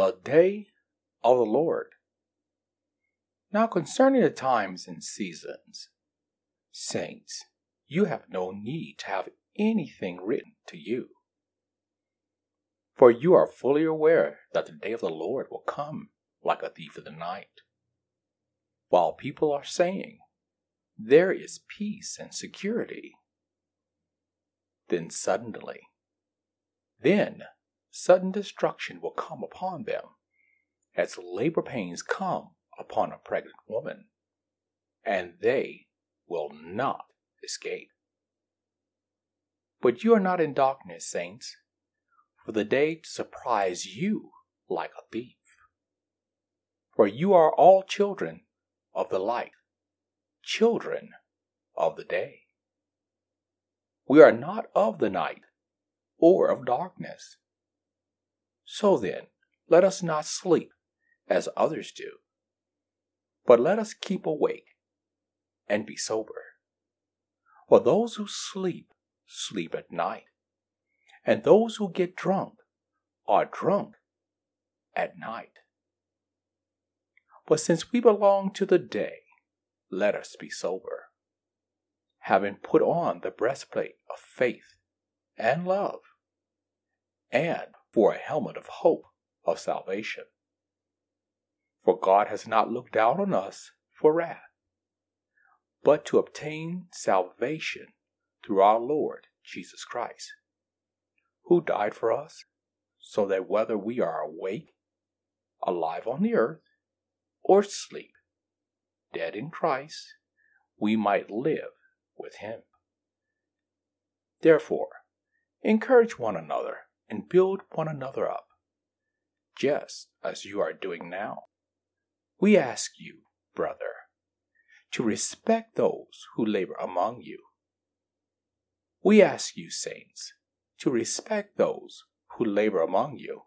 The day of the Lord. Now concerning the times and seasons, saints, you have no need to have anything written to you. For you are fully aware that the day of the Lord will come like a thief in the night. While people are saying, There is peace and security. Then suddenly, then sudden destruction will come upon them, as labor pains come upon a pregnant woman, and they will not escape. But you are not in darkness, saints, for the day to surprise you like a thief. For you are all children of the light, children of the day. We are not of the night or of darkness. So then, let us not sleep as others do, but let us keep awake and be sober. For those who sleep, sleep at night, and those who get drunk are drunk at night. But since we belong to the day, let us be sober, having put on the breastplate of faith and love, and for a helmet of hope of salvation. For God has not looked down on us for wrath, but to obtain salvation through our Lord Jesus Christ, who died for us, so that whether we are awake, alive on the earth, or sleep, dead in Christ, we might live with him. Therefore, encourage one another and build one another up, just as you are doing now. We ask you, brother, to respect those who labor among you. We ask you, saints, to respect those who labor among you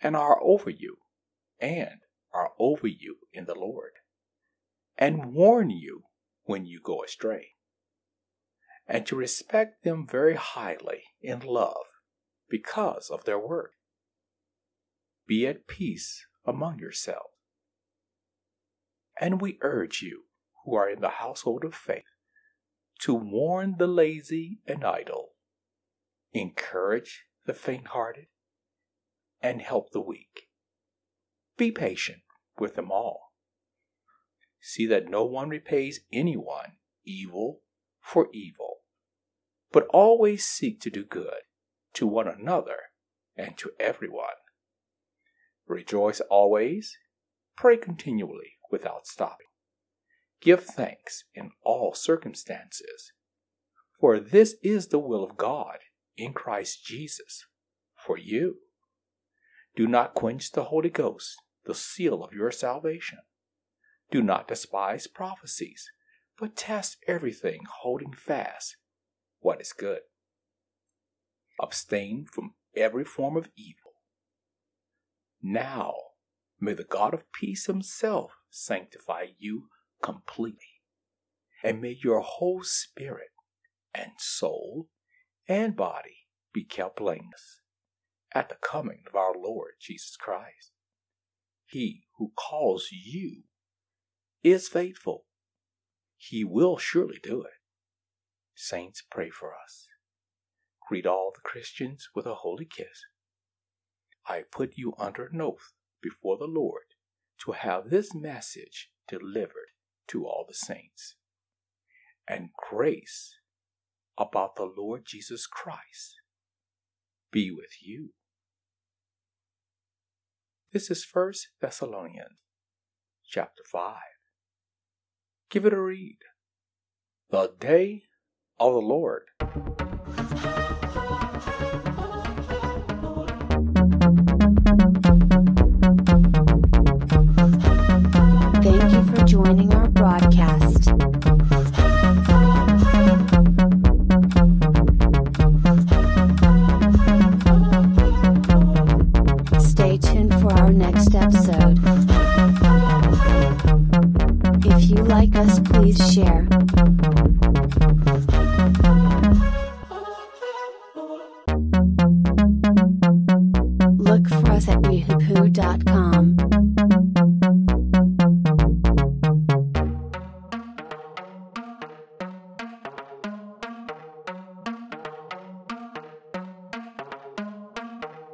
and are over you and are over you in the Lord, and warn you when you go astray, and to respect them very highly in love because of their work. Be at peace among yourselves. And we urge you who are in the household of faith to warn the lazy and idle, encourage the faint hearted, and help the weak. Be patient with them all. See that no one repays anyone evil for evil, but always seek to do good to one another and to everyone. Rejoice always, pray continually without stopping. Give thanks in all circumstances, for this is the will of God in Christ Jesus for you. Do not quench the Holy Ghost, the seal of your salvation. Do not despise prophecies, but test everything, holding fast what is good. Abstain from every form of evil. Now, may the God of peace himself sanctify you completely, and may your whole spirit and soul and body be kept blameless at the coming of our Lord Jesus Christ. He who calls you is faithful. He will surely do it. Saints, pray for us. Greet all the Christians with a holy kiss. I put you under an oath before the Lord to have this message delivered to all the saints. And grace about the Lord Jesus Christ be with you. This is First Thessalonians chapter 5. Give it a read. The day of the Lord.